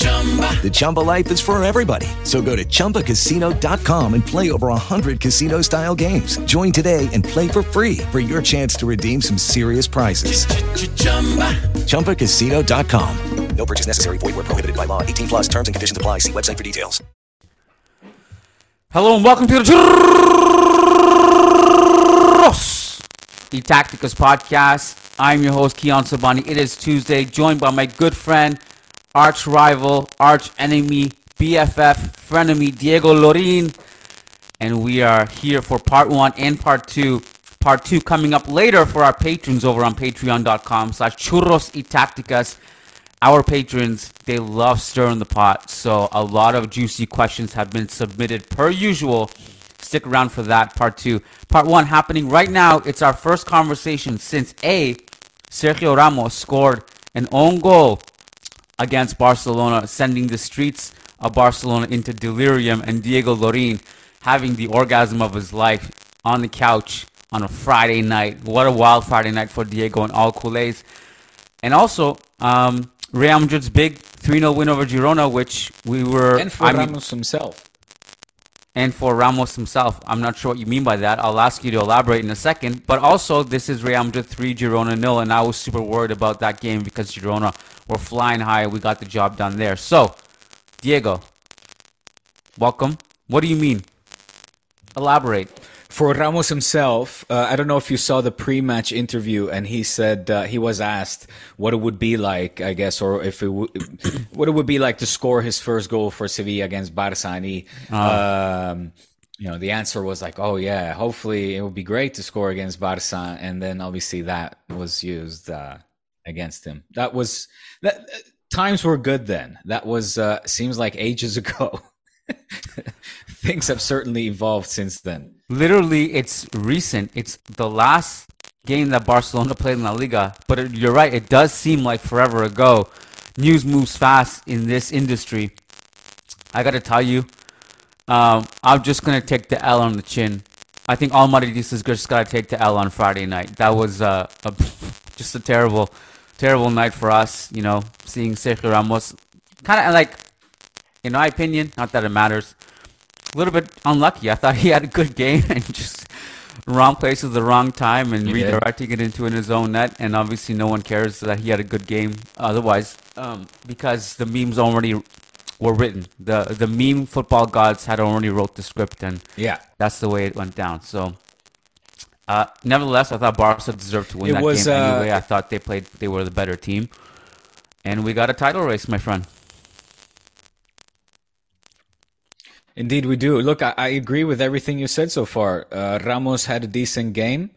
The Chumba life is for everybody. So go to ChumbaCasino.com and play over 100 casino style games. Join today and play for free for your chance to redeem some serious prizes. ChumbaCasino.com. No purchase necessary. Void where prohibited by law. 18 plus terms and conditions apply. See website for details. Hello and welcome to the Churros the Tacticas podcast. I'm your host, Kiyan Sobhani. It is Tuesday, joined by my good friend, arch rival, arch enemy, BFF, frenemy, Diego Lorijn. And we are here for part one and part two. Part two coming up later for our patrons over on patreon.com slash churros y tacticas. Our patrons, they love stirring the pot. So a lot of juicy questions have been submitted per usual. Stick around for that part two. Part one happening right now. It's our first conversation since A. Sergio Ramos scored an own goal against Barcelona, sending the streets of Barcelona into delirium, and Diego Lorijn having the orgasm of his life on the couch on a Friday night. What a wild Friday night for Diego and all culés. And also, um, Real Madrid's big 3 0 win over Girona, which we were. And for I mean- Ramos himself. and for Ramos himself. I'm not sure what you mean by that. I'll ask you to elaborate in a second. But also, this is Real Madrid 3, Girona nil, and I was super worried about that game because Girona were flying high. We got the job done there. So, Diego, welcome. What do you mean? Elaborate. For Ramos himself, uh, I don't know if you saw the pre-match interview, and he said uh, he was asked what it would be like, I guess, or if it would, what it would be like to score his first goal for Sevilla against Barca. And he, um, you know, the answer was like, "Oh yeah, hopefully it would be great to score against Barca." And then obviously that was used uh, against him. That was that times were good then. That was uh, seems like ages ago. Things have certainly evolved since then. Literally, it's recent. It's the last game that Barcelona played in La Liga. But it, you're right, it does seem like forever ago. News moves fast in this industry. I got to tell you, um, I'm just to take the L on the chin. I think all Madridistas just got to take the L on Friday night. That was uh, a, just a terrible, terrible night for us. You know, seeing Sergio Ramos kind of like, in my opinion, not that it matters, a little bit unlucky. I thought he had a good game and just wrong place at the wrong time and He did. redirecting it into in his own net. And obviously, no one cares that he had a good game otherwise, um, because the memes already were written. the The meme football gods had already wrote the script, and Yeah. that's the way it went down. So. Uh, nevertheless, I thought Barca deserved to win It that was, game uh, anyway. I thought they played; they were the better team, and we got a title race, my friend. Indeed, we do. Look, I, I agree with everything you said so far. Uh, Ramos had a decent game,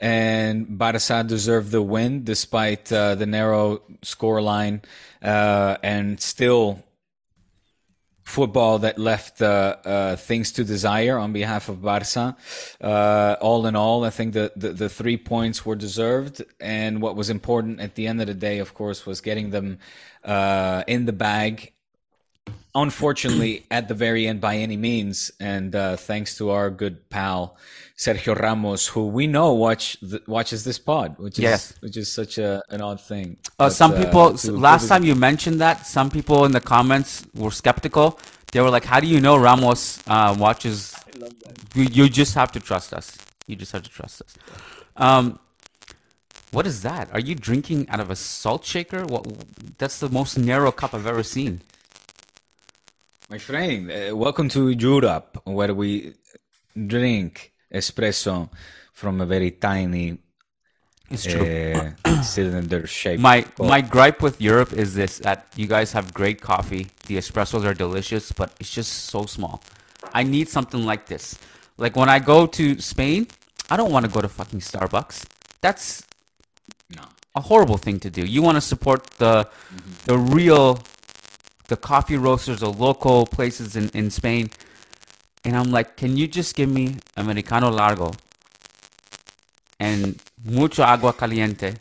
and Barca deserved the win despite uh, the narrow scoreline, uh, and still football that left uh, things to desire on behalf of Barca. Uh, all in all, I think the, the, the three points were deserved, and what was important at the end of the day, of course, was getting them uh, in the bag. Unfortunately at the very end by any means, and uh, thanks to our good pal Sergio Ramos, who we know watch the, watches this pod, which is Yes. which is such a an odd thing. Uh, But, some people, to- last time you mentioned that, some people in the comments were skeptical. They were like, "How do you know Ramos uh, watches?" You, you just have to trust us. You just have to trust us. Um, what is that? Are you drinking out of a salt shaker? What? That's the most narrow cup I've ever seen. My friend, uh, welcome to Europe, where we drink espresso from a very tiny It's true. uh, cylinder shape. My my gripe with Europe is this: that you guys have great coffee, the espressos are delicious, but it's just so small. I need something like this. Like when I go to Spain, I don't want to go to fucking Starbucks. That's No. a horrible thing to do. You want to support the the real the coffee roasters, the local places in, in Spain. And I'm like, can you just give me Americano Largo and mucho agua caliente?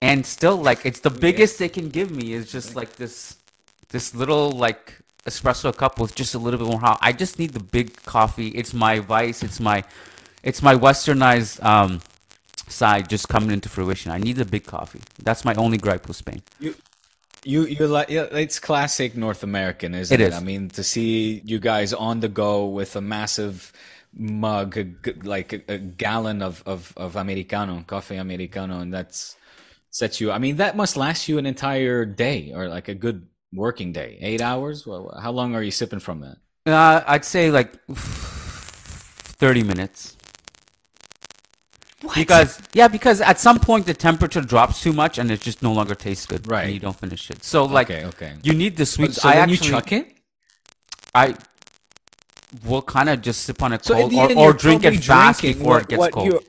And still like it's the biggest they can give me is just like this this little like espresso cup with just a little bit more hot. I just need the big coffee. It's my vice. It's my it's my westernized um side just coming into fruition. I need the big coffee. That's my only gripe with Spain. You, you, you like it's classic North American, isn't It it? is. I mean, to see you guys on the go with a massive mug, like a, a gallon of, of of americano, coffee americano, and that's sets you. I mean, that must last you an entire day or like a good working day, eight hours. Well, how long are you sipping from that? Uh, I'd say like 30 minutes. Because yeah, because at some point the temperature drops too much and it just no longer tastes good. Right. And you don't finish it. So like Okay, okay. you need the sweet. So I then actually you chuck it. I will kind of just sip on it So cold or, or drink it fast before what- it gets cold.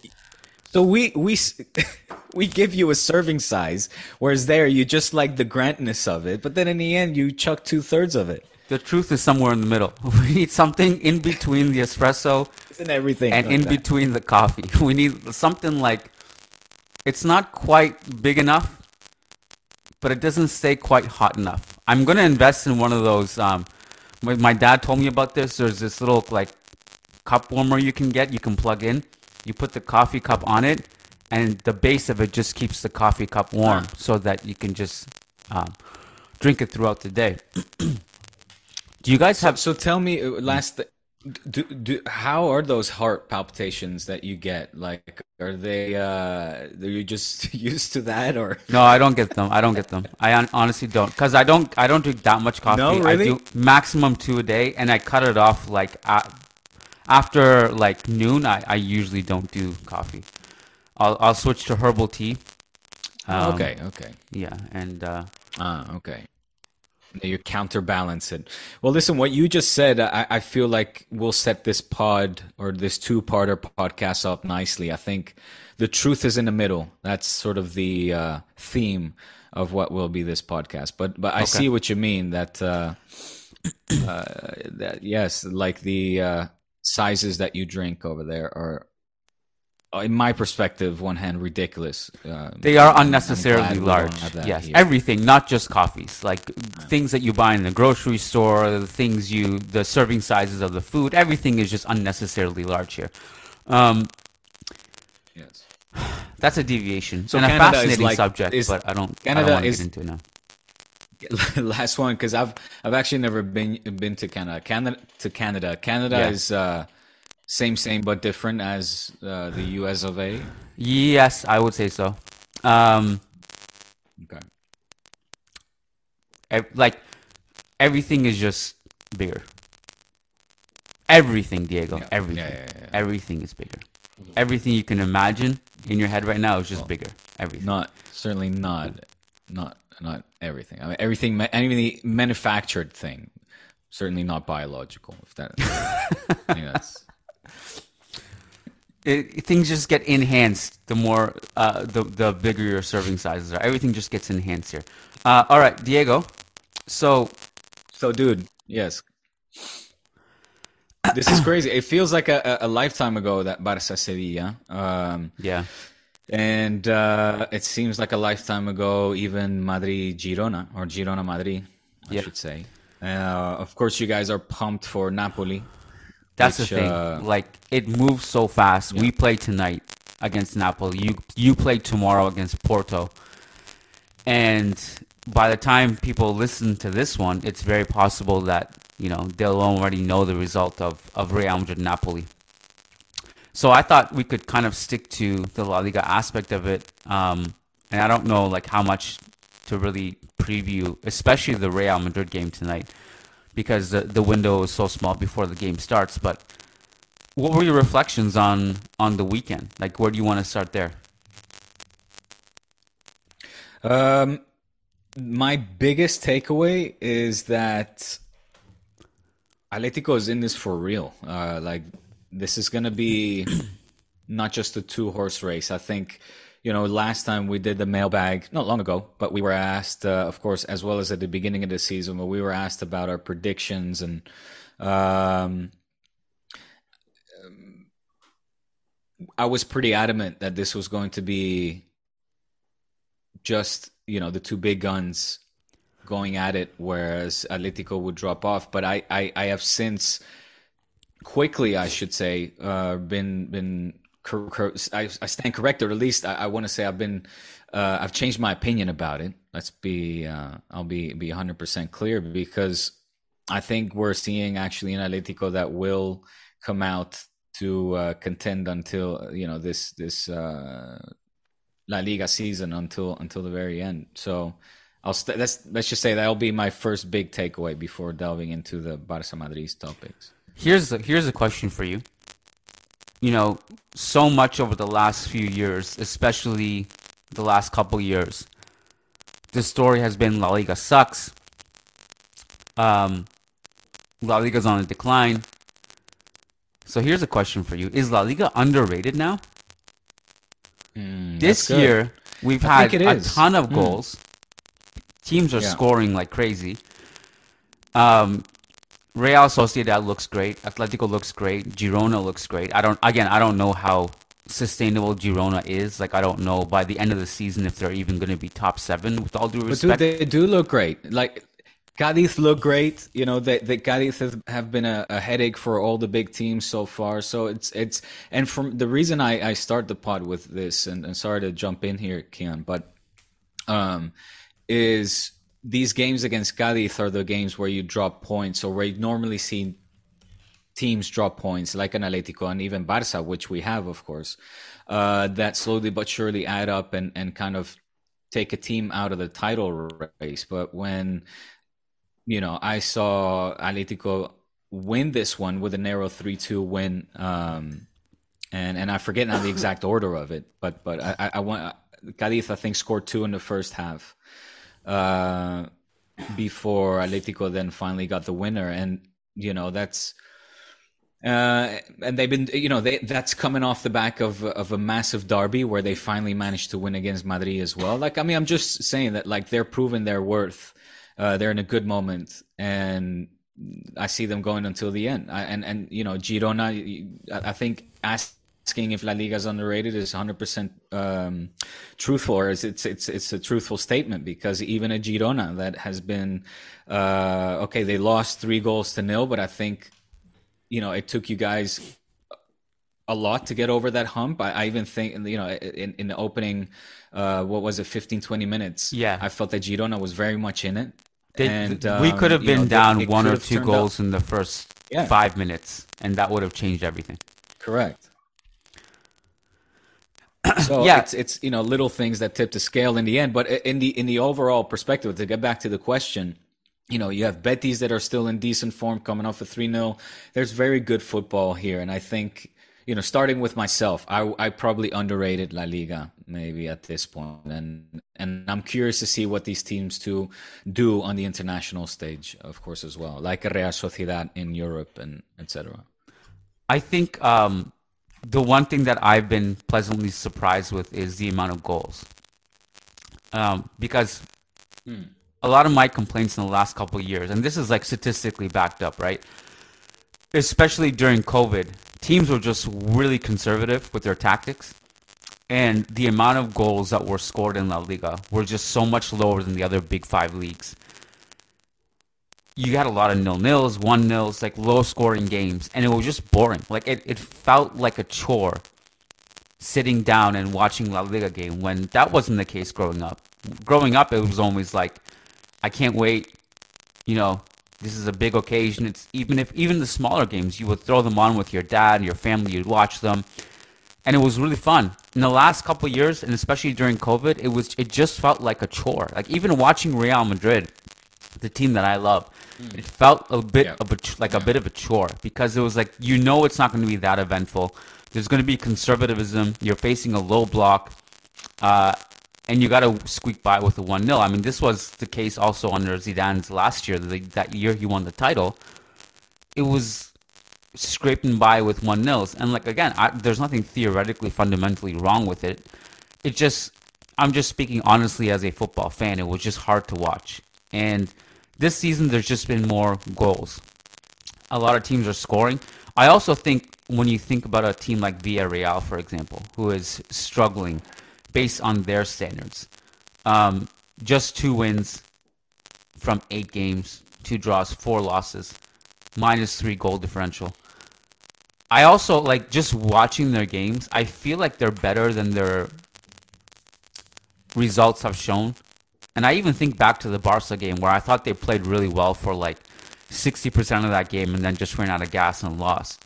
So we we we give you a serving size, whereas there you just like the grantness of it, but then in the end you chuck two thirds of it. The truth is somewhere in the middle. We need something in between the espresso Isn't everything and like in that? between the coffee. We need something like it's not quite big enough, but it doesn't stay quite hot enough. I'm gonna invest in one of those. Um, my, my dad told me about this. There's this little like cup warmer you can get. You can plug in. You put the coffee cup on it, and the base of it just keeps the coffee cup warm, so that you can just um, drink it throughout the day. Do you guys have? so tell me, uh, last, do, do how are those heart palpitations that you get? Like, are they? uh Are you just used to that, or No, I don't get them. I don't get them. I hon- honestly don't, cause I don't. I don't drink that much coffee. No, really? I do maximum two a day, and I cut it off like a after like noon. I, I usually don't do coffee. I'll I'll switch to herbal tea. Um, okay, okay. Yeah, and uh, Ah, okay. You counterbalance it. Well, listen, what you just said, I, I feel like we'll set this pod or this two parter podcast up nicely. I think the truth is in the middle. That's sort of the uh, theme of what will be this podcast. But but I see what you mean that uh, uh, that yes, like the uh, sizes that you drink over there are. In my perspective, one hand ridiculous. Uh, they are unnecessarily don't large. Yes, here. everything, not just coffees. Like things that you buy in the grocery store, the things you, the serving sizes of the food. Everything is just unnecessarily large here. Um, Yes. That's a deviation So and a Canada fascinating like- subject, is- but I don't. I Canada don't want to is- get into it now. last one because I've I've actually never been been to Canada. Canada to Canada. Canada Yeah. is uh, same same but different as uh, the U.S. of A. Yes, I would say so. Um, Okay. ev- like everything is just bigger. Everything, Diego. Yeah. Everything. Yeah, yeah. Everything is bigger. Everything you can imagine in your head right now is just bigger. Everything. Not certainly not not not everything. I mean everything ma- any the manufactured thing. Certainly not biological. If that, I mean, that's It, things just get enhanced the more uh, the the bigger your serving sizes are. Everything just gets enhanced here. Uh, all right, Diego. So so, dude. Yes. This is crazy. It feels like a, a lifetime ago that Barça Sevilla. Um, yeah, And uh, it seems like a lifetime ago, even Madrid Girona or Girona Madrid, I Yeah. should say. Uh, of course, you guys are pumped for Napoli. That's which, the thing. uh, like it moves so fast. We play tonight against Napoli. You you play tomorrow against Porto. And by the time people listen to this one, it's very possible that you know they'll already know the result of of Real Madrid Napoli. So I thought we could kind of stick to the La Liga aspect of it, um, and I don't know like how much to really preview, especially the Real Madrid game tonight, because the the window is so small before the game starts. But what were your reflections on on the weekend? Like, where do you want to start there? Um, my biggest takeaway is that Atletico is in this for real. Uh, like this is gonna be not just a two horse race. I think you know last time we did the mailbag not long ago, but we were asked, uh, of course, as well as at the beginning of the season, where we were asked about our predictions and. Um, I was pretty adamant that this was going to be just you know the two big guns going at it, whereas Atletico would drop off. But I, I, I have since quickly, I should say, uh, been been cor- cor- I, I stand corrected, or at least I, I want to say I've been uh, I've changed my opinion about it. Let's be uh, I'll be be 100 percent clear because I think we're seeing actually an Atletico that will come out to uh, contend until you know this this uh, La Liga season until until the very end. So I'll st- let's let's just say that'll be my first big takeaway before delving into the Barça Madrid topics. Here's a, here's a question for you. You know, so much over the last few years, especially the last couple years, the story has been La Liga sucks. Um, La Liga's on a decline. So here's a question for you: Is La Liga underrated now? Mm, this year we've I had a ton of Mm. goals. Teams are Yeah. scoring like crazy. Um, Real Sociedad looks great. Atletico looks great. Girona looks great. I don't again. I don't know how sustainable Girona is. Like I don't know by the end of the season if they're even going to be top seven. With all due But respect, dude, they do look great. Like Cadiz look great. You know, that the Cadiz has, have been a, a headache for all the big teams so far. So it's it's and from the reason I, I start the pod with this, and, and sorry to jump in here, Kiyan, but um, is these games against Cadiz are the games where you drop points, or where you normally see teams drop points, like an Atletico and even Barça, which we have, of course, uh, that slowly but surely add up and, and kind of take a team out of the title race. But when, you know, I saw Atletico win this one with a narrow 3 2 win, um, and, and I forget now the exact order of it, but but I, I, I want Cadiz, I think, scored two in the first half. Uh, before Atletico then finally got the winner, and you know that's uh, and they've been, you know, they, that's coming off the back of of a massive derby where they finally managed to win against Madrid as well. Like, I mean, I'm just saying that, like, they're proving their worth. Uh, they're in a good moment, and I see them going until the end. I, and and you know, Girona, I, I think asking if La Liga is underrated is 100 um, percent truthful, or is it's it's it's a truthful statement because even a Girona that has been uh, okay, they lost three goals to nil, but I think you know, it took you guys a lot to get over that hump. I, I even think, you know, in, in the opening, uh, what was it, 15, 20 minutes? Yeah. I felt that Girona was very much in it. They- and we um, could have been know, down one or two goals out- in the first Yeah. five minutes, and that would have changed everything. Correct. So Yeah. it's it's you know little things that tip the scale in the end, but in the in the overall perspective, to get back to the question, you know, you have Betis that are still in decent form coming off a 3 0. There's very good football here. And I think, you know, starting with myself, I, I probably underrated La Liga maybe at this point. And, and I'm curious to see what these teams to do on the international stage, of course, as well, like Real Sociedad in Europe and etc. I think um, the one thing that I've been pleasantly surprised with is the amount of goals. Um, because a lot of my complaints in the last couple of years, and this is like statistically backed up, right? Especially during COVID, teams were just really conservative with their tactics. And the amount of goals that were scored in La Liga were just so much lower than the other big five leagues. You had a lot of nil nils, one nils, like low scoring games, and it was just boring. Like it, it felt like a chore sitting down and watching La Liga game when that wasn't the case growing up. Growing up, it was always like, I can't wait. You know, this is a big occasion. It's even if even the smaller games, you would throw them on with your dad and your family. You'd watch them, and it was really fun. In the last couple years, and especially during COVID, it was it just felt like a chore. Like even watching Real Madrid, the team that I love, mm. it felt a bit yeah. of a like yeah. a bit of a chore because it was like you know it's not going to be that eventful. There's going to be conservatism. You're facing a low block. Uh, and you got to squeak by with a 1 0. I mean, this was the case also under Zidane's last year, the, that year he won the title. It was scraping by with 1 0. And, like, again, I, there's nothing theoretically fundamentally wrong with it. It just, I'm just speaking honestly as a football fan, it was just hard to watch. And this season, there's just been more goals. A lot of teams are scoring. I also think when you think about a team like Villarreal, for example, who is struggling based on their standards. Um, just two wins from eight games, two draws, four losses, minus three goal differential. I also like just watching their games. I feel like they're better than their results have shown. And I even think back to the Barca game where I thought they played really well for like 60% of that game and then just ran out of gas and lost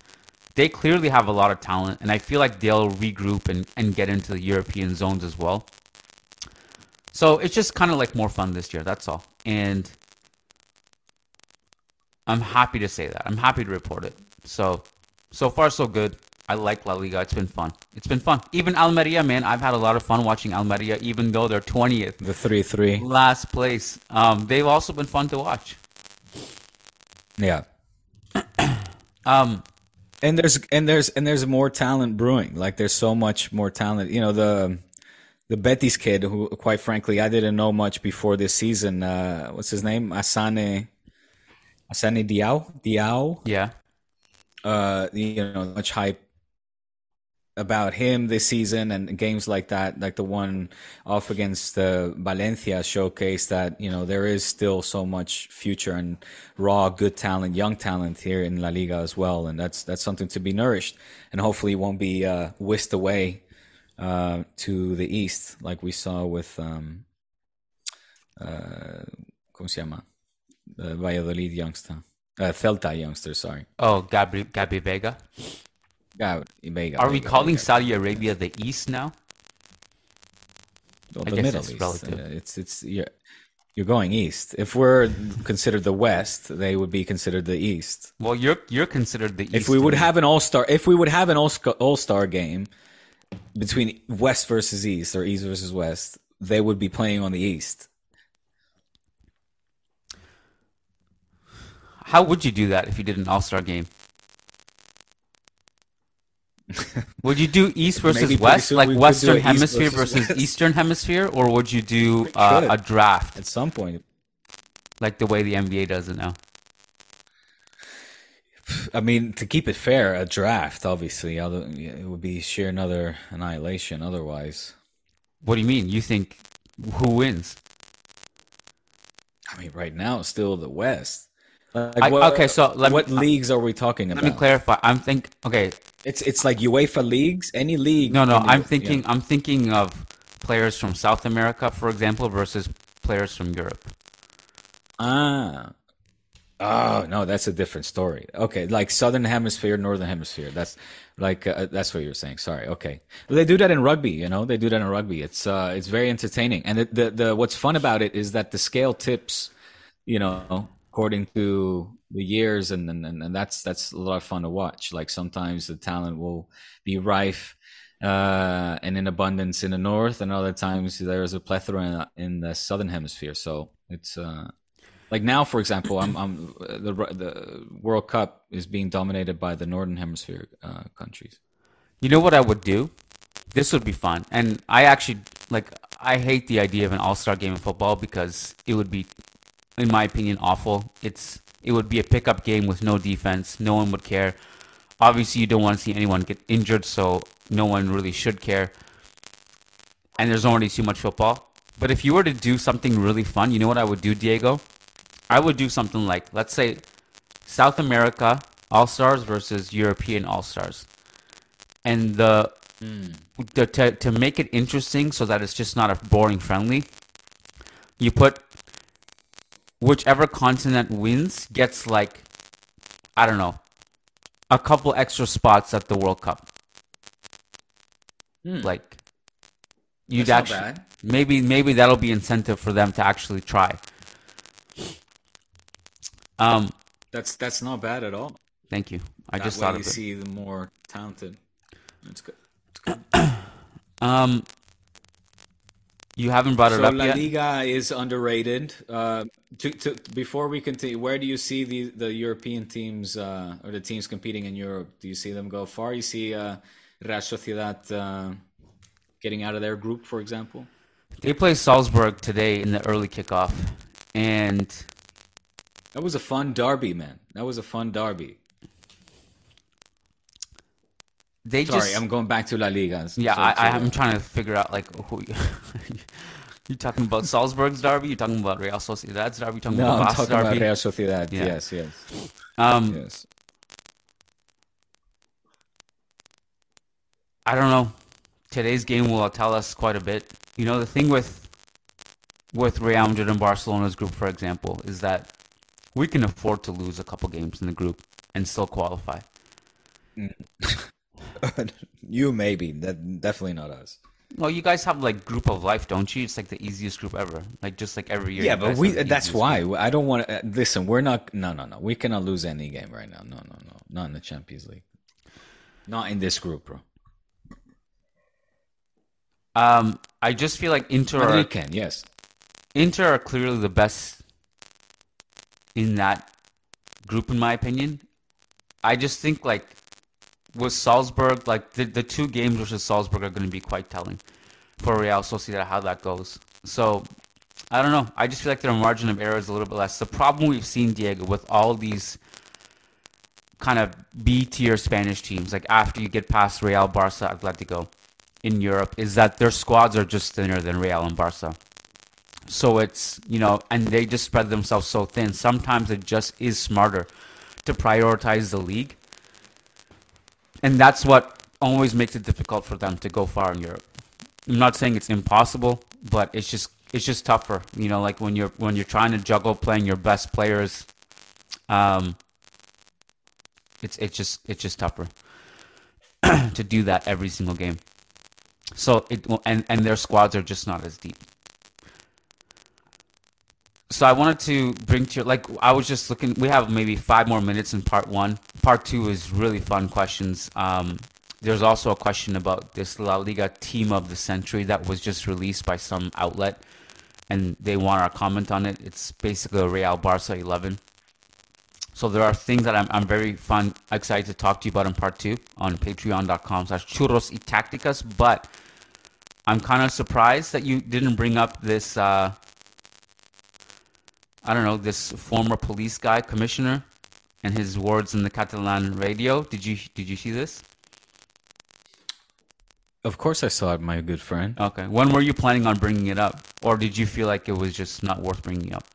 they clearly have a lot of talent, and I feel like they'll regroup and, and get into the European zones as well. So it's just kind of like more fun this year, that's all. And I'm happy to say that. I'm happy to report it. So, so far, so good. I like La Liga. It's been fun. It's been fun. Even Almeria, man, I've had a lot of fun watching Almeria, even though they're 20th. The 3 3. Last place. Um, they've also been fun to watch. Yeah. um, and there's and there's and there's more talent brewing. Like there's so much more talent. You know the the Betis kid who, quite frankly, I didn't know much before this season. Uh, what's his name? Assane Assane Diao Diao. Yeah. Uh, you know, much hype about him this season and games like that, like the one off against uh, Valencia, showcase that you know there is still so much future and raw, good talent, young talent here in La Liga as well, and that's that's something to be nourished, and hopefully won't be uh, whisked away uh, to the east like we saw with um, uh, ¿cómo se llama? The Valladolid youngster, uh, Celta youngster. Sorry. Oh, Gabri Gabri Veiga. Yeah, Are we calling Saudi Arabia the East now? Well, the Middle East. Relative. Uh, it's it's you're, you're going east. If we're considered the West, they would be considered the East. Well, you're you're considered the East. If we would have an All Star, if we would have an All Star game between West versus East or East versus West, they would be playing on the East. How would you do that if you did an All Star game? would you do East versus West, like Western Hemisphere versus, versus Eastern Hemisphere, or would you do uh, a draft at some point, like the way the NBA does it now? I mean, to keep it fair, a draft obviously it would be sheer another annihilation. Otherwise, what do you mean? You think who wins? I mean, right now, it's still the West. Like I, what, okay, so what me, leagues are we talking about? Let me clarify. I'm think okay. It's it's like UEFA leagues, any league. No, no. I'm thinking yeah. I'm thinking of players from South America, for example, versus players from Europe. Ah. Oh no, that's a different story. Okay, like Southern Hemisphere, Northern Hemisphere. That's like uh, that's what you're saying. Sorry. Okay, well, they do that in rugby. You know, they do that in rugby. It's uh, it's very entertaining. And the, the the what's fun about it is that the scale tips. You know, according to the years and, and and that's that's a lot of fun to watch. Like sometimes the talent will be rife uh, and in abundance in the north and other times there's a plethora in, in the southern hemisphere. So it's uh, like now for example i'm i'm the the world cup is being dominated by the northern hemisphere uh, countries. You know what i would do? This would be fun. And i actually like i hate the idea of an all-star game of football because it would be in my opinion, awful. It's it would be a pickup game with no defense. No one would care. Obviously, you don't want to see anyone get injured, so no one really should care. And there's already too much football. But if you were to do something really fun, you know what I would do, Diego? I would do something like, let's say, South America All Stars versus European All Stars, and the, hmm. the to to make it interesting so that it's just not a boring friendly. You put whichever continent wins gets like, I don't know, a couple extra spots at the World Cup. Like, you'd That's actually maybe maybe that'll be incentive for them to actually try. Um, That's that's not bad at all. thank you. I That just way thought you of it. see the more talented. That's good. Um, you haven't brought it So up La yet. La Liga is underrated. Uh, to, to, before we continue, where do you see the, the European teams uh, or the teams competing in Europe? Do you see them go far? You see uh, Real Sociedad uh, getting out of their group, for example? They play Salzburg today in the early kickoff, and That was a fun derby, man. That was a fun derby. They Sorry, just I'm going back to La Liga. yeah. So I, I'm trying to figure out like who. You talking about Salzburg's derby? You're talking about Real Sociedad's derby? You talking No, about I'm talking derby? about Real Sociedad. Yeah. Yes, yes, um, yes. I don't know. Today's game will tell us quite a bit. You know, the thing with with Real Madrid and Barcelona's group, for example, is that we can afford to lose a couple games in the group and still qualify. you maybe that definitely not us. Well, you guys have like group of life, don't you? It's like the easiest group ever. Like just like every year. Yeah, but we that's why group. I don't want to uh, listen. We're not no no no. We cannot lose any game right now. No no no. Not in the Champions League. Not in this group, bro. Um, I just feel like Inter are, can, yes. Inter are clearly the best in that group, in my opinion. I just think like with Salzburg, like the the two games versus Salzburg are going to be quite telling for Real Sociedad how that goes. So I don't know. I just feel like their margin of error is a little bit less. The problem we've seen, Diego, with all these kind of B tier Spanish teams, like after you get past Real, Barca, Atletico in Europe, is that their squads are just thinner than Real and Barca. So it's, you know, and they just spread themselves so thin. Sometimes it just is smarter to prioritize the league. And that's what always makes it difficult for them to go far in Europe. I'm not saying it's impossible, but it's just it's just tougher. You know, like when you're when you're trying to juggle playing your best players, um, it's it's just it's just tougher to do that every single game. So it and and their squads are just not as deep. So I wanted to bring to you like I was just looking. We have maybe five more minutes in part one. Part two is really fun questions. Um, there's also a question about this La Liga team of the century that was just released by some outlet, and they want our comment on it. It's basically a Real Barca 11. So there are things that I'm, I'm very fun, excited to talk to you about in part two on patreon.com slash churros y tacticas. But I'm kind of surprised that you didn't bring up this, uh, I don't know, this former police guy, commissioner, and his words in the Catalan radio. Did you did you see this? Of course I saw it, my good friend. Okay. When were you planning on bringing it up? Or did you feel like it was just not worth bringing up?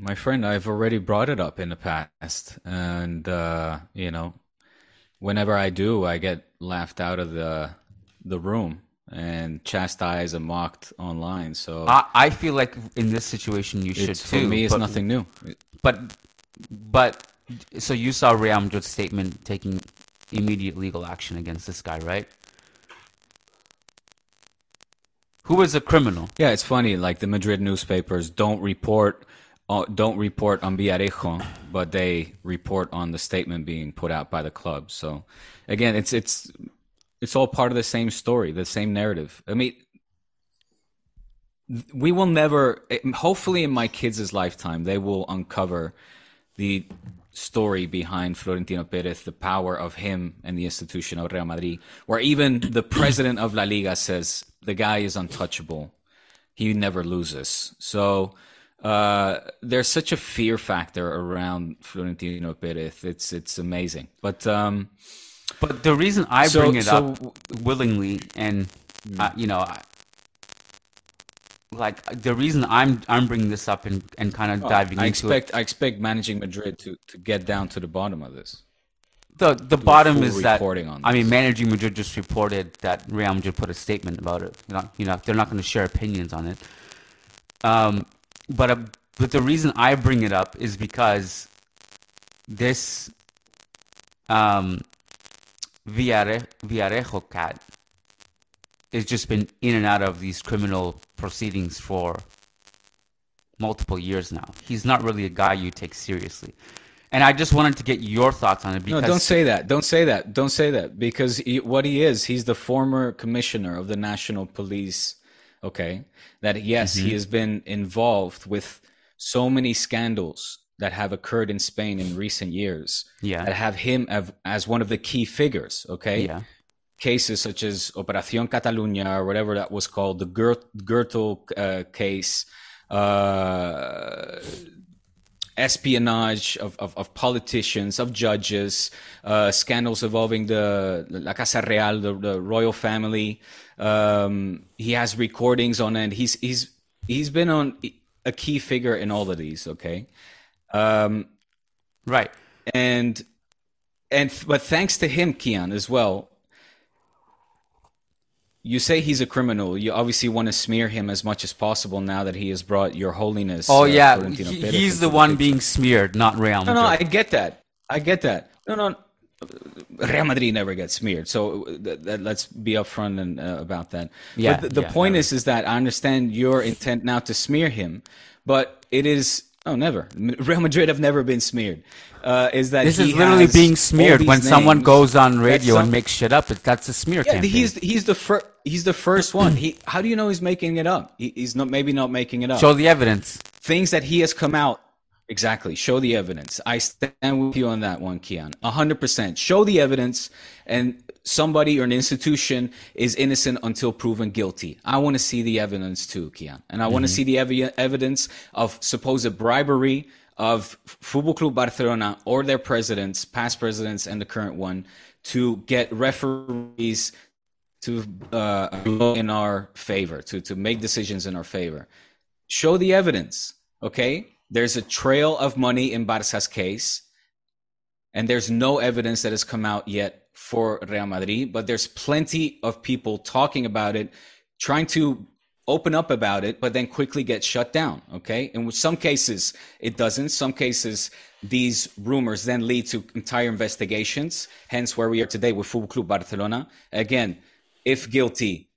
My friend, I've already brought it up in the past, and uh, you know, whenever I do, I get laughed out of the the room and chastised and mocked online. So I, I feel like in this situation you should too. for me, it's but- nothing new. But but so you saw Real Madrid's statement taking immediate legal action against this guy, right? Who is a criminal? Yeah, it's funny. Like the Madrid newspapers don't report uh, don't report on Villarejo, but they report on the statement being put out by the club. So again, it's it's it's all part of the same story, the same narrative. I mean, we will never. Hopefully, in my kids' lifetime, they will uncover the story behind Florentino Perez, the power of him and the institution of Real Madrid, where even the president of La Liga says the guy is untouchable. He never loses. So uh, there's such a fear factor around Florentino Perez. It's it's amazing. But um, But the reason I So- bring it so- up willingly and uh, you know, I, like the reason I'm I'm bringing this up and, and kind of diving I into expect it. I expect managing Madrid to, to get down to the bottom of this. The the bottom is that on I mean, managing Madrid just reported that Real Madrid put a statement about it. You know, you know they're not going to share opinions on it. Um, but uh, but the reason I bring it up is because this um Villare- Villarejo cat has just been in and out of these criminal proceedings for multiple years now. He's not really a guy you take seriously. And I just wanted to get your thoughts on it No, don't say that. Don't say that. Don't say that because he, what he is, he's the former commissioner of the national police. Okay, that yes, Mm-hmm. he has been involved with so many scandals that have occurred in Spain in recent years. Yeah. that have him av- as one of the key figures. Okay, Yeah. cases such as Operación Catalunya or whatever that was called, the Gert- Gürtel uh, case, uh, espionage of, of, of politicians, of judges, uh, scandals involving the La Casa Real, the, the royal family. Um, he has recordings on it. He's he's he's been on a key figure in all of these. Okay, um, Right. and and but thanks to him, Kiyan, as well. You say he's a criminal. You obviously want to smear him as much as possible now that he has brought Your Holiness. Oh uh, yeah, he- he's the one being smeared, not Real No, Madrid. no, I get that. I get that. No, no. Real Madrid never gets smeared, so th- th- let's be upfront and, uh, about that. Yeah, but the, the yeah, point never. is, is that I understand your intent now to smear him, but it is oh, never. Real Madrid have never been smeared. Uh, is that this he is literally being smeared when someone goes on radio some- and makes shit up. That's a smear yeah, campaign. he's he's the first. He's the first one. He. How do you know he's making it up? He, he's not maybe not making it up. Show the evidence. things that he has come out exactly show the evidence i stand with you on that one Kiyan 100% show the evidence and somebody or an institution is innocent until proven guilty i want to see the evidence too Kiyan and i want to see the evi- evidence of supposed bribery of Football Club Barcelona or their presidents, past presidents and the current one, to get referees to uh, in our favor, to, to make decisions in our favor. Show the evidence, okay? There's a trail of money in Barca's case, and there's no evidence that has come out yet for Real Madrid, but there's plenty of people talking about it, trying to open up about it, but then quickly get shut down, okay? In some cases, it doesn't. Some cases, these rumors then lead to entire investigations, hence where we are today with Football Club Barcelona. Again, if guilty,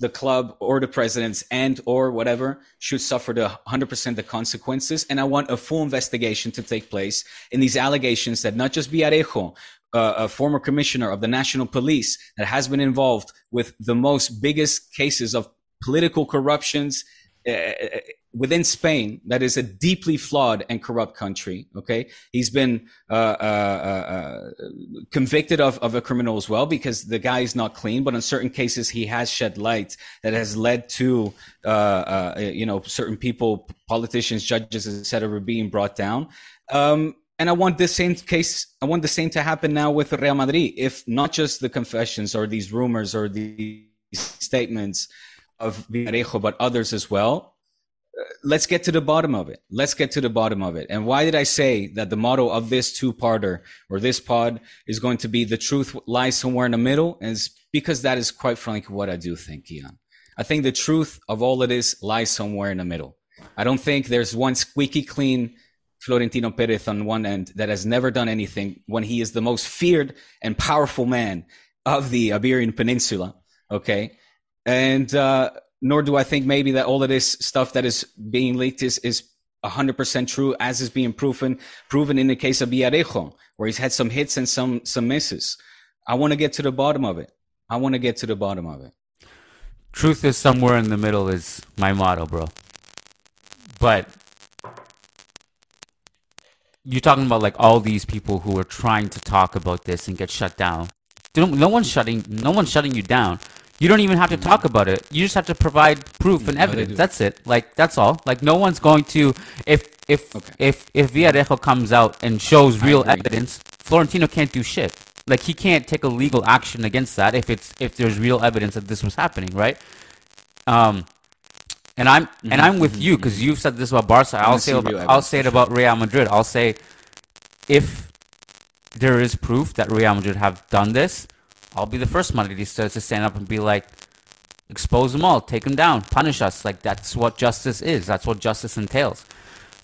the club or the presidents and or whatever should suffer the 100% the consequences and i want a full investigation to take place in these allegations that not just Villarejo, uh, a former commissioner of the national police that has been involved with the most biggest cases of political corruptions uh, within Spain, that is a deeply flawed and corrupt country. Okay, he's been uh, uh, uh, convicted of, of a criminal as well because the guy is not clean. But in certain cases, he has shed light that has led to uh, uh, you know certain people, politicians, judges, etc., being brought down. Um, and I want the same case. I want the same to happen now with Real Madrid. If not just the confessions or these rumors or these statements of Villarejo, but others as well uh, let's get to the bottom of it. Let's get to the bottom of it. And why did I say that the motto of this two-parter or this pod is going to be the truth lies somewhere in the middle? Is because that is quite frankly what I do think, Kiyan. I think the truth of all of this lies somewhere in the middle. I don't think there's one squeaky clean Florentino Perez on one end that has never done anything when he is the most feared and powerful man of the Iberian Peninsula. Okay. And, uh, nor do I think maybe that all of this stuff that is being leaked is, is 100% true as is being proven, proven in the case of Villarejo, where he's had some hits and some, some misses. I want to get to the bottom of it. I want to get to the bottom of it. Truth is somewhere in the middle is my motto, bro. But you're talking about like all these people who are trying to talk about this and get shut down. Don't- No one's shutting. No one's shutting you down. You don't even have to talk about it. You just have to provide proof and evidence. do. That's it. Like that's all. Like no one's going to if if Okay. if if Villarejo comes out and shows real evidence, Florentino can't do shit. Like he can't take a legal action against that if it's if there's real evidence that this was happening, right? Um, And I'm and I'm with you because you've said this about Barca. I'll say about, I'll say it about Real Madrid. I'll say if there is proof that Real Madrid have done this, I'll be the first Madridista to stand up and be like, expose them all, take them down, punish us. Like that's what justice is. That's what justice entails.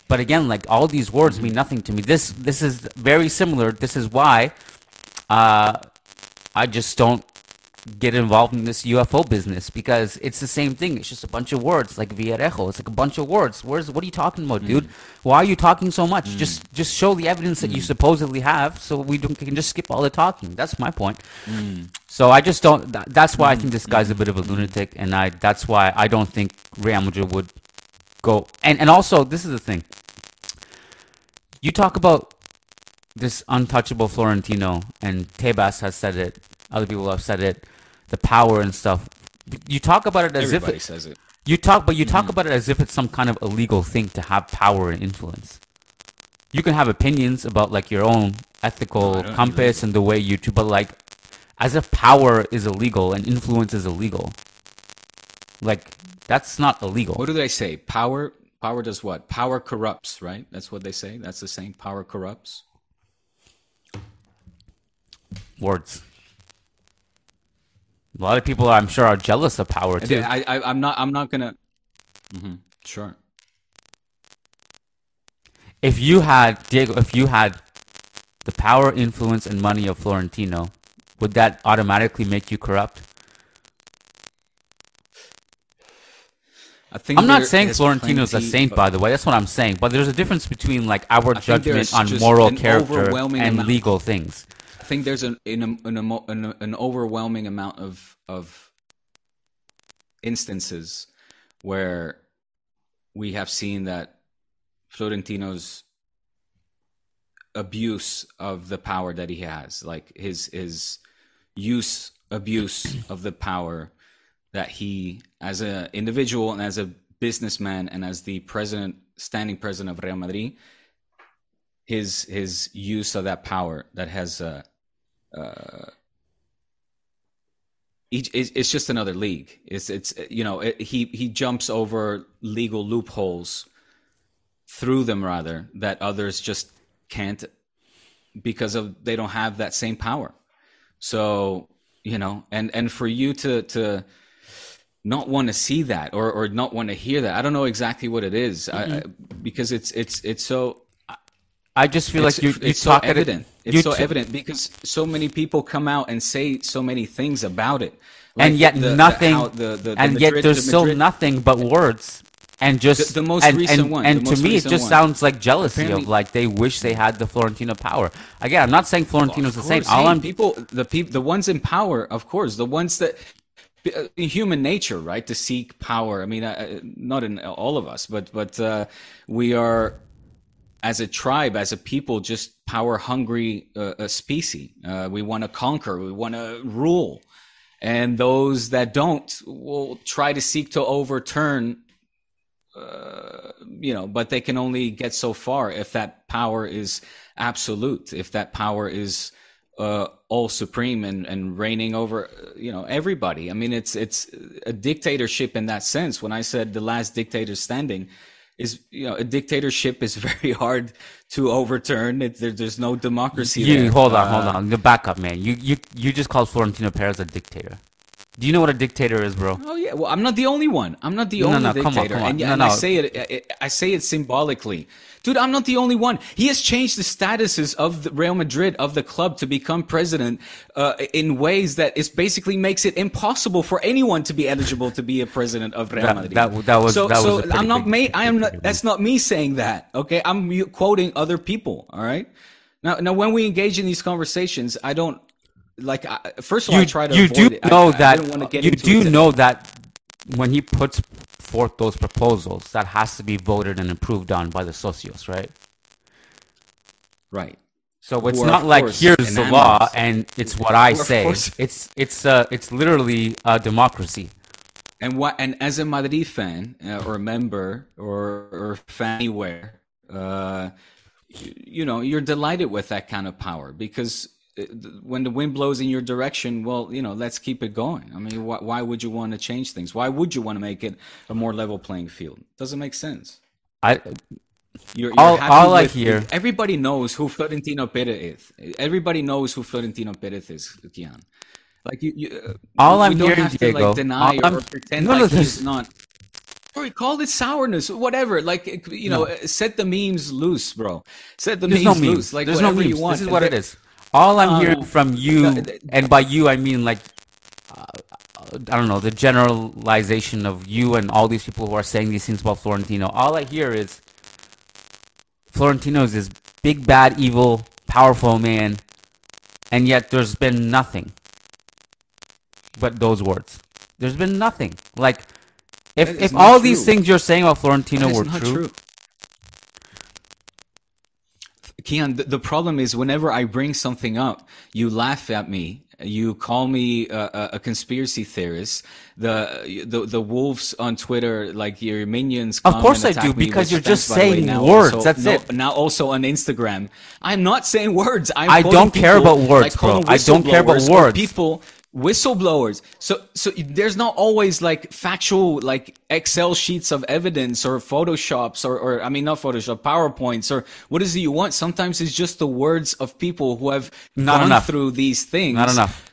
But again, like all these words mean nothing to me. This this is very similar. This is why uh, I just don't get involved in this UFO business because it's the same thing. It's just a bunch of words, like Villarejo. It's like a bunch of words. Where's what are you talking about, dude? Mm. Why are you talking so much? Mm. Just just show the evidence that you mm. supposedly have, so we don't, can just skip all the talking. That's my point. So I just don't. That, that's why I think this guy's a bit of a lunatic, and I that's why I don't think Real Madrid would go. And and also, this is the thing. You talk about this untouchable Florentino, and Tebas has said it. Other people have said it. The power and stuff. You talk about it as Everybody if it, says it. you talk, but you talk mm-hmm. about it as if it's some kind of illegal thing to have power and influence. You can have opinions about like your own ethical don't compass and the way you do, but like as if power is illegal and influence is illegal. Like that's not illegal. What do they say? Power power does what? Power corrupts, right? That's what they say. That's the saying. Power corrupts. Words. A lot of people, I'm sure, are jealous of power too. I, I I'm not I'm not gonna. hmm Sure. if you had Diego, if you had the power, influence, and money of Florentino, would that automatically make you corrupt? I think I'm not saying is Florentino's a saint, by the way. That's what I'm saying. But there's a difference between like our I judgment on moral an character and legal things. I think there's an in a, in a, an, an overwhelming amount of of instances where we have seen that Florentino's abuse of the power that he has, like his his use abuse of the power that he, as an individual and as a businessman and as the president, standing president of Real Madrid, his his use of that power that has uh, uh, each, it's just another league. It's it's you know it, he he jumps over legal loopholes through them rather that others just can't because of they don't have that same power. So you know, and and for you to to not want to see that or or not want to hear that, I don't know exactly what it is, I, I, because it's it's it's so I just feel like you, you it's so talk at it- evident. It's you so t- evident because so many people come out and say so many things about it, and yet the- nothing, the- the- and yet there's the still nothing but words. And just The- most and, recent and, one, and to me, it just one. sounds like jealousy Apparently- of like they wish they had the Florentino power. Again, I'm not saying Florentino's Of the same. All I'm people, the people, the ones in power, of course, the ones that uh, human nature, right, to seek power. I mean, uh, not in all of us, but but uh, we are as a tribe, as a people, just power hungry uh, a species. Uh, we want to conquer, we want to rule, and those that don't will try to seek to overturn. Uh, you know, but they can only get so far if that power is absolute, if that power is uh, all supreme and, and reigning over, uh, you know, everybody. I mean, it's it's a dictatorship in that sense. When I said the last dictator standing, is you know, a dictatorship is very hard to overturn. It, there, there's no democracy. you there. hold on, Uh, hold on. The back up, man. You you you just called Florentino Perez a dictator. Do you know what a dictator is, bro? Oh yeah, well, I'm not the only one. I'm not the No, no, only no, come on, come on. and, No, and I say it, it. I say it symbolically, dude. I'm not the only one. He has changed the statuses of the Real Madrid of the club to become president uh, in ways that is basically makes it impossible for anyone to be eligible to be a president of Real Madrid. that- that was- so. that so pretty I'm not. big- I am not. That's not me saying that. Okay, I'm quoting other people. All right. Now, now, when we engage in these conversations, I don't like. I, first of all, I try to you do it. Know I, that didn't want to get you into do know that when he puts forth those proposals, that has to be voted and approved on by the socios, right? right. So it's Who not like here's the law and it's what I say. It's it's uh it's literally a democracy. And what? And as a Madrid fan uh, or a member or or fan anywhere, uh, you, you know, you're delighted with that kind of power because when the wind blows in your direction, well, you know, let's keep it going. I mean, why, why would you want to change things? Why would you want to make it a more level playing field? Doesn't make sense. I You're, you're All- all I hear- Everybody knows who Florentino Perez is. Everybody knows who Florentino Perez is, Kiyan. Like you, you uh, All I'm don't hearing, have to Diego, like deny all or, pretend No, no, like he's not. Or call it sourness, whatever. Like you know, uh, set the memes loose, bro. Set the there's memes no loose. Like there's no whatever memes. you want. This is what it is. All I'm No, hearing from you, and by you I mean like, uh, I don't know, the generalization of you and all these people who are saying these things about Florentino. All I hear is Florentino is this big, bad, evil, powerful man, and yet there's been nothing but those words. There's been nothing. Like, if, if all these true. things you're saying about Florentino were not true, Kiyan, the, the problem is whenever I bring something up, you laugh at me. You call me a, a, conspiracy theorist. The, the the wolves on Twitter, like your minions. Of course I do, because you're just the way, saying words, also- that's no, it. Now also on Instagram, I'm not saying words. I'm I don't care about words, like, bro. I don't care about words. People whistleblowers. So so there's not always like factual like Excel sheets of evidence or Photoshops or, or I mean not Photoshop, PowerPoints or what is it you want? Sometimes it's just the words of people who have Not gone enough. through these things. not enough.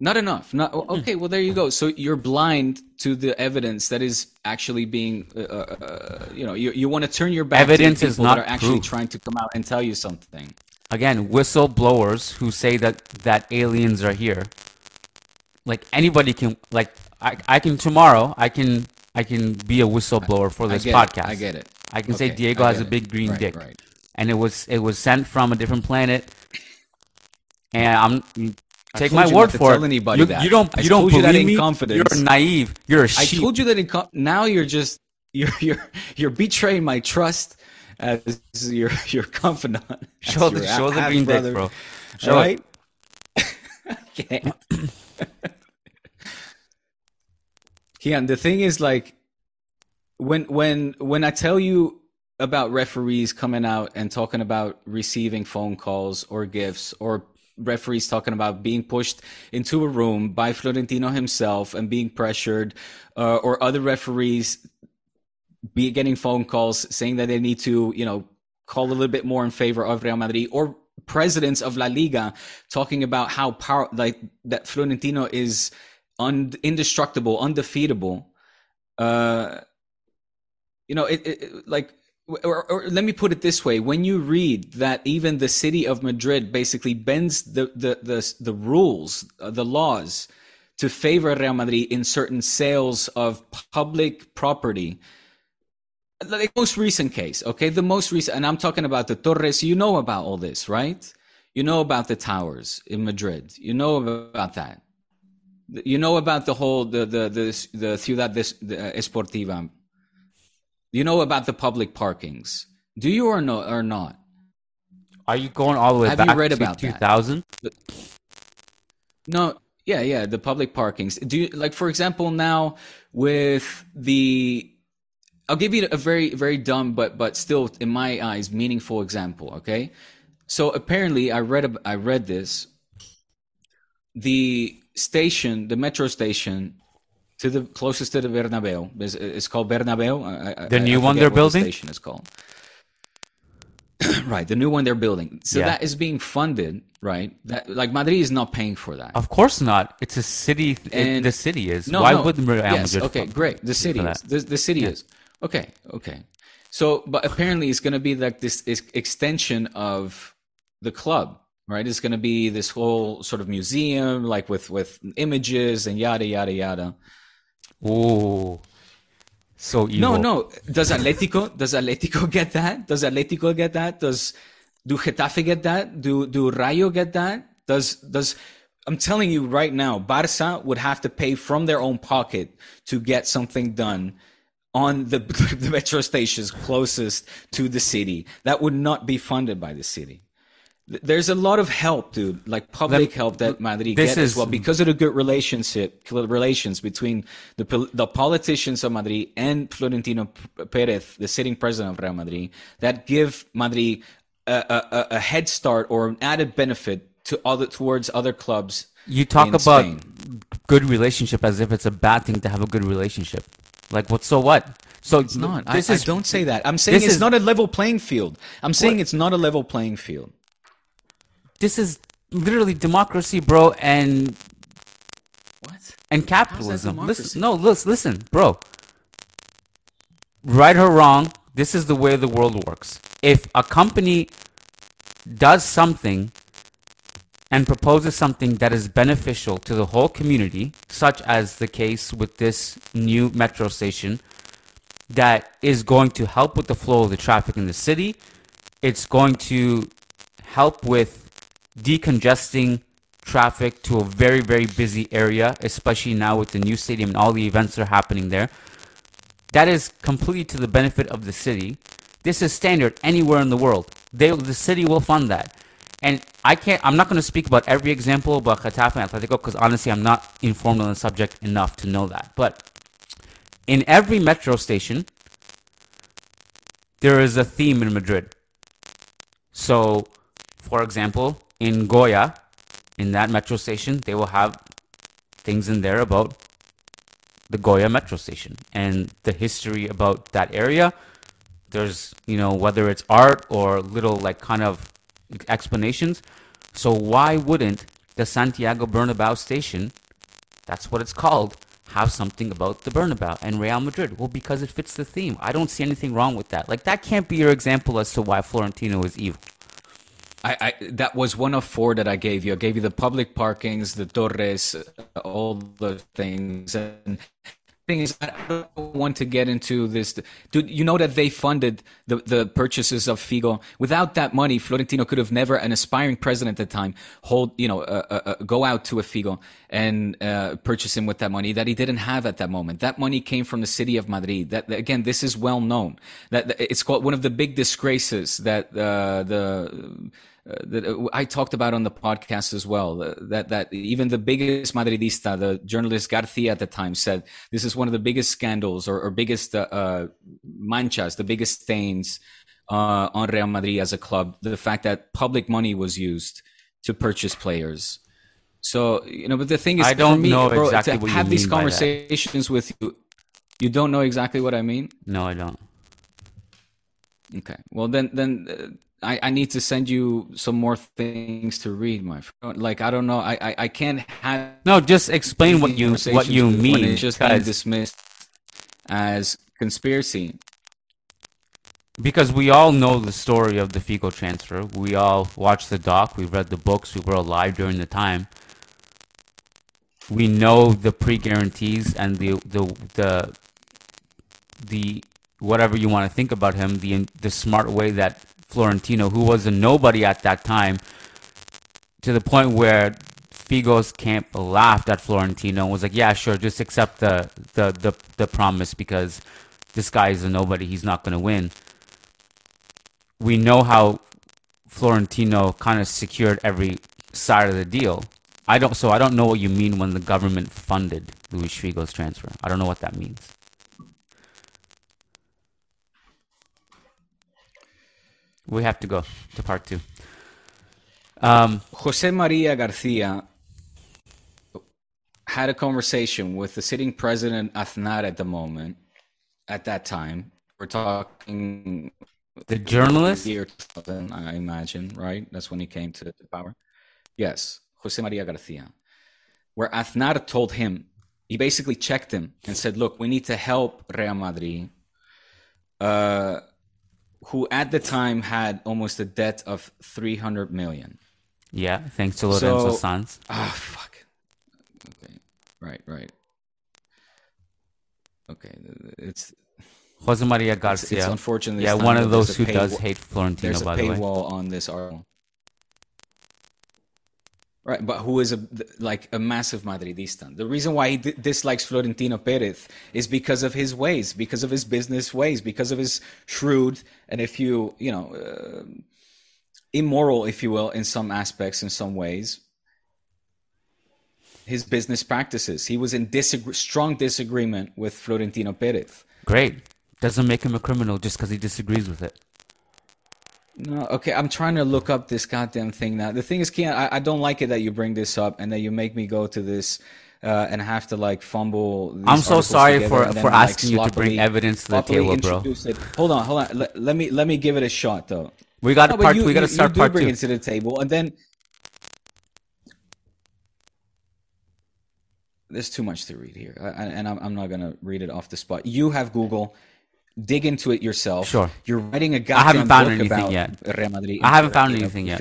Not enough. Not okay. Well, there you go. So you're blind to the evidence that is actually being, uh, uh, you know, you, you want to turn your back. Evidence to the is people not that are actually proof. trying to come out and tell you something. again whistleblowers who say that that aliens are here like anybody can like i, I can tomorrow i can i can be a whistleblower for this get podcast It. I get it. i can say diego has a big green Right, dick right. and it was it was sent from a different planet and i'm take my word for it anybody you, that. you don't I you don't believe that in me confidence. you're naive you're a I sheep I told you that in co- now you're just you're you're you're betraying my trust as your your confidant. show the show the green brother. dick bro All show right. it Okay. Kiyan, the thing is like when when when I tell you about referees coming out and talking about receiving phone calls or gifts or referees talking about being pushed into a room by Florentino himself and being pressured uh, or other referees be getting phone calls saying that they need to, you know, call a little bit more in favor of Real Madrid or presidents of La Liga talking about how power like that Florentino is un- indestructible, undefeatable. Uh, you know, it, it like. Or, or let me put it this way: When you read that even the city of Madrid basically bends the the the, the rules, uh, the laws, to favor Real Madrid in certain sales of public property, the most recent case, okay? The most recent, and I'm talking about the Torres. You know about all this, right? You know about the towers in Madrid. You know about that. You know about the whole the the the, the Ciudad Deportiva. You know about the public parkings. Do you or no or not? are you going all the way Have you back read to about that? 2000 No, yeah, yeah, the public parkings. Do you like, for example, now with the, I'll give you a very, very dumb, but but still, in my eyes, meaningful example. Okay, so apparently, I read, I read this. The station, the metro station, to the closest to the Bernabeu, It's, is called Bernabeu. I, The I- new I one they're building? The station is called. right, the new one they're building. So Yeah. that is being funded, right? That like Madrid is not paying for that. Of course not. It's a city. it- And- the city is. No, Why no. wouldn't Real yes, Madrid okay, great. The city is. The, the city is. Okay, okay. So, but apparently it's going to be like this, this extension of the club, right? It's going to be this whole sort of museum, like with with images and yada yada yada. Ooh, so evil. No, no. Does Atletico does Atletico get that? Does Atletico get that? Does do Getafe get that? Do do Rayo get that? Does does I'm telling you right now, Barca would have to pay from their own pocket to get something done on the the metro stations closest to the city. That would not be funded by the city. Th- There's a lot of help, dude, like public help that Madrid gets as well because of the good relationship relations between the the politicians of Madrid and Florentino Perez, the sitting president of Real Madrid, that give Madrid a, a, a- head start or an added benefit to other towards other clubs. You talk about Spain. good relationship as if it's a bad thing to have a good relationship. Like what? So what? So It's not. I, This I is don't say that. I'm saying it's is- not a level playing field. I'm saying What? it's not a level playing field. This is literally democracy, bro, and What? and capitalism. Listen, no, listen, listen, bro. Right or wrong, this is the way the world works. If a company does something and proposes something that is beneficial to the whole community, such as the case with this new metro station, that is going to help with the flow of the traffic in the city, it's going to help with decongesting traffic to a very, very busy area, especially now with the new stadium and all the events that are happening there. That is completely to the benefit of the city. This is standard anywhere in the world. They, the city will fund that. And I can't, I'm not going to speak about every example about Getafe and Atletico because honestly, I'm not informed on the subject enough to know that. But in every metro station, there is a theme in Madrid. So, for example, in Goya, in that metro station, they will have things in there about the Goya metro station and the history about that area. There's, you know, whether it's art or little like kind of explanations. So why wouldn't the Santiago Bernabeu station, that's what it's called, have something about the Bernabeu and Real Madrid? Well, because it fits the theme. I don't see anything wrong with that. Like that can't be your example as to why Florentino is evil. I, I that was one of four that I gave you. I gave you the public parkings, the torres, all the things. And thing is, I don't want to get into this. Dude, you know that they funded the the purchases of Figo. Without that money, Florentino could have never, an aspiring president at the time, hold you know, uh, uh, uh, go out to a Figo and uh, purchase him with that money that he didn't have at that moment. That money came from the city of Madrid. That again, this is well known. That it's called one of the big disgraces that uh, the that uh, I talked about on the podcast as well. Uh, that that even the biggest Madridista, the journalist Garcia at the time, said this is one of the biggest scandals or, or biggest uh, uh, manchas, the biggest stains uh, on Real Madrid as a club. The fact that public money was used to purchase players. So you know, but the thing is, I don't me, know bro, exactly to what you have these mean conversations with you. You don't know exactly what I mean. No, I don't. Okay. Well, then, then uh, I, I need to send you some more things to read, my friend. Like I don't know, I I, I can't have No, just explain what you what you mean. It's just being 'cause- dismissed as conspiracy. because we all know the story of the Figo transfer. We all watched the doc. We read the books. We were alive during the time. We know the pre-guarantees and the the the the whatever you want to think about him. The the smart way that Florentino, who was a nobody at that time, to the point where Figo's camp laughed at Florentino and was like, "Yeah, sure, just accept the the the, the promise because this guy is a nobody. He's not going to win." We know how Florentino kind of secured every side of the deal. I don't. So I don't know what you mean when the government funded Luis Figo's transfer. I don't know what that means. We have to go to part two. Um, Jose Maria Garcia had a conversation with the sitting president Aznar at the moment. At that time, we're talking the journalist. year 2000, I imagine, right? That's when he came to power. Yes, Jose Maria Garcia, where Aznar told him, he basically checked him and said, "Look, we need to help Real Madrid, uh, who at the time had almost a debt of 300 million. Yeah, thanks to Lorenzo So- Sanz. Ah, fuck. Okay, right, right. Okay, it's Jose Maria Garcia. it's unfortunate. this yeah, one of those who does hate Florentino, There's a by the way. paywall on this article. Right, but who is a like a massive Madridista? The reason why he di- dislikes Florentino Perez is because of his ways, because of his business ways, because of his shrewd and if you you know uh, immoral, if you will, in some aspects, in some ways, his business practices. He was in disagree- strong disagreement with Florentino Perez. Great. Doesn't make him a criminal just because he disagrees with it. No, okay. I'm trying to look up this goddamn thing now. The thing is, Kiyan, I, I don't like it that you bring this up and that you make me go to this uh, and have to like fumble. these I'm so sorry together for then, for like, asking you to bring evidence to the table, bro. It. Hold on, hold on. Let, let me let me give it a shot though. We got no, part. You, we got to start you do part bring two. it to the table, and then there's too much to read here, I- and I'm, I'm not gonna read it off the spot. You have Google. Dig into it yourself. Sure. You're writing a goddamn haven't found book anything about yet. Real Madrid. I haven't found anything yet.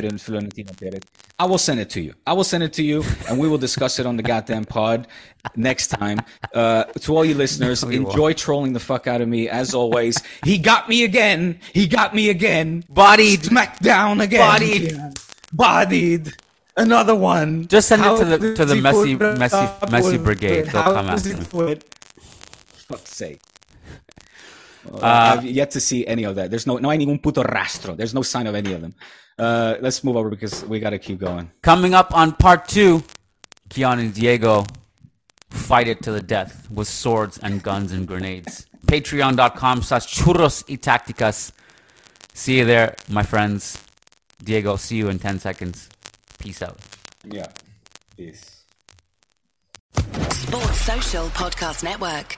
I will send it to you. I will send it to you, and we will discuss it on the goddamn pod next time. Uh, to all you listeners, No, we won't. enjoy trolling the fuck out of me as always. he got me again. He got me again. Bodied. Smackdown again. Bodied. Bodied. Another one. Just send it to the- to the he Messi- put it Messi- Messi brigade. They'll come after me. Fuck's sake. Uh, I've yet to see any of that. There's no no hay ningún puto rastro. There's no sign of any of them. Uh, let's move over because we gotta keep going. Coming up on part two, Keanu and Diego fight it to the death with swords and guns and grenades. Patreon.com slash churros y tácticas. See you there, my friends. Diego, see you in 10 seconds. Peace out. Yeah. Peace. Sports Social Podcast Network.